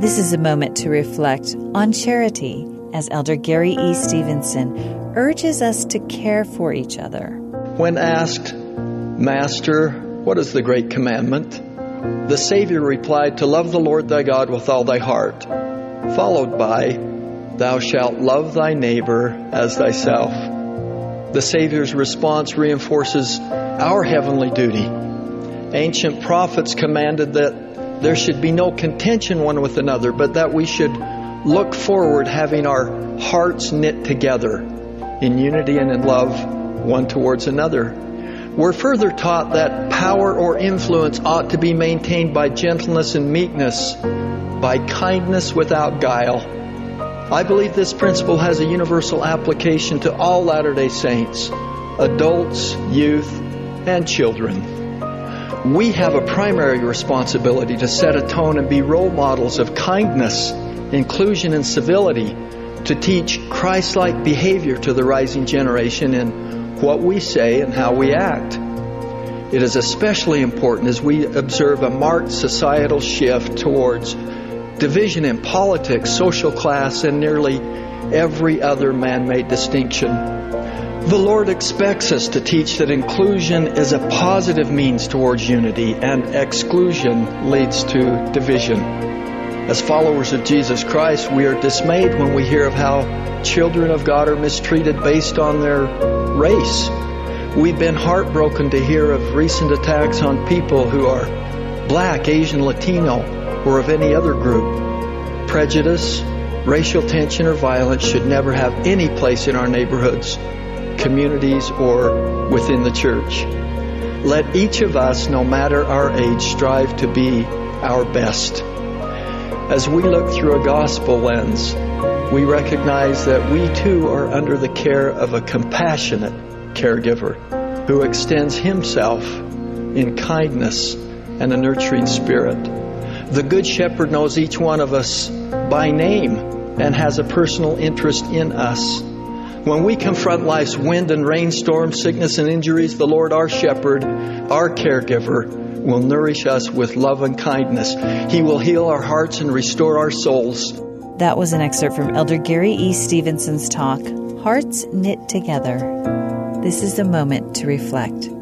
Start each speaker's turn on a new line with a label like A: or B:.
A: This is a moment to reflect on charity as Elder Gary E. Stevenson urges us to care for each other.
B: When asked, Master, what is the great commandment? The Savior replied, To love the Lord thy God with all thy heart, followed by, Thou shalt love thy neighbor as thyself. The Savior's response reinforces our heavenly duty. Ancient prophets commanded that there should be no contention one with another, but that we should look forward having our hearts knit together in unity and in love one towards another. We're further taught that power or influence ought to be maintained by gentleness and meekness, by kindness without guile. I believe this principle has a universal application to all Latter day Saints, adults, youth, and children. We have a primary responsibility to set a tone and be role models of kindness, inclusion, and civility to teach Christ like behavior to the rising generation in what we say and how we act. It is especially important as we observe a marked societal shift towards division in politics, social class, and nearly every other man made distinction. The Lord expects us to teach that inclusion is a positive means towards unity and exclusion leads to division. As followers of Jesus Christ, we are dismayed when we hear of how children of God are mistreated based on their race. We've been heartbroken to hear of recent attacks on people who are black, Asian, Latino, or of any other group. Prejudice, racial tension, or violence should never have any place in our neighborhoods, communities, or within the church. Let each of us, no matter our age, strive to be our best. As we look through a gospel lens, we recognize that we too are under the care of a compassionate caregiver who extends himself in kindness and a nurturing spirit. The Good Shepherd knows each one of us by name and has a personal interest in us. When we confront life's wind and rainstorm, sickness and injuries, the Lord, our shepherd, our caregiver, will nourish us with love and kindness. He will heal our hearts and restore our souls.
A: That was an excerpt from Elder Gary E. Stevenson's talk, Hearts Knit Together. This is a moment to reflect.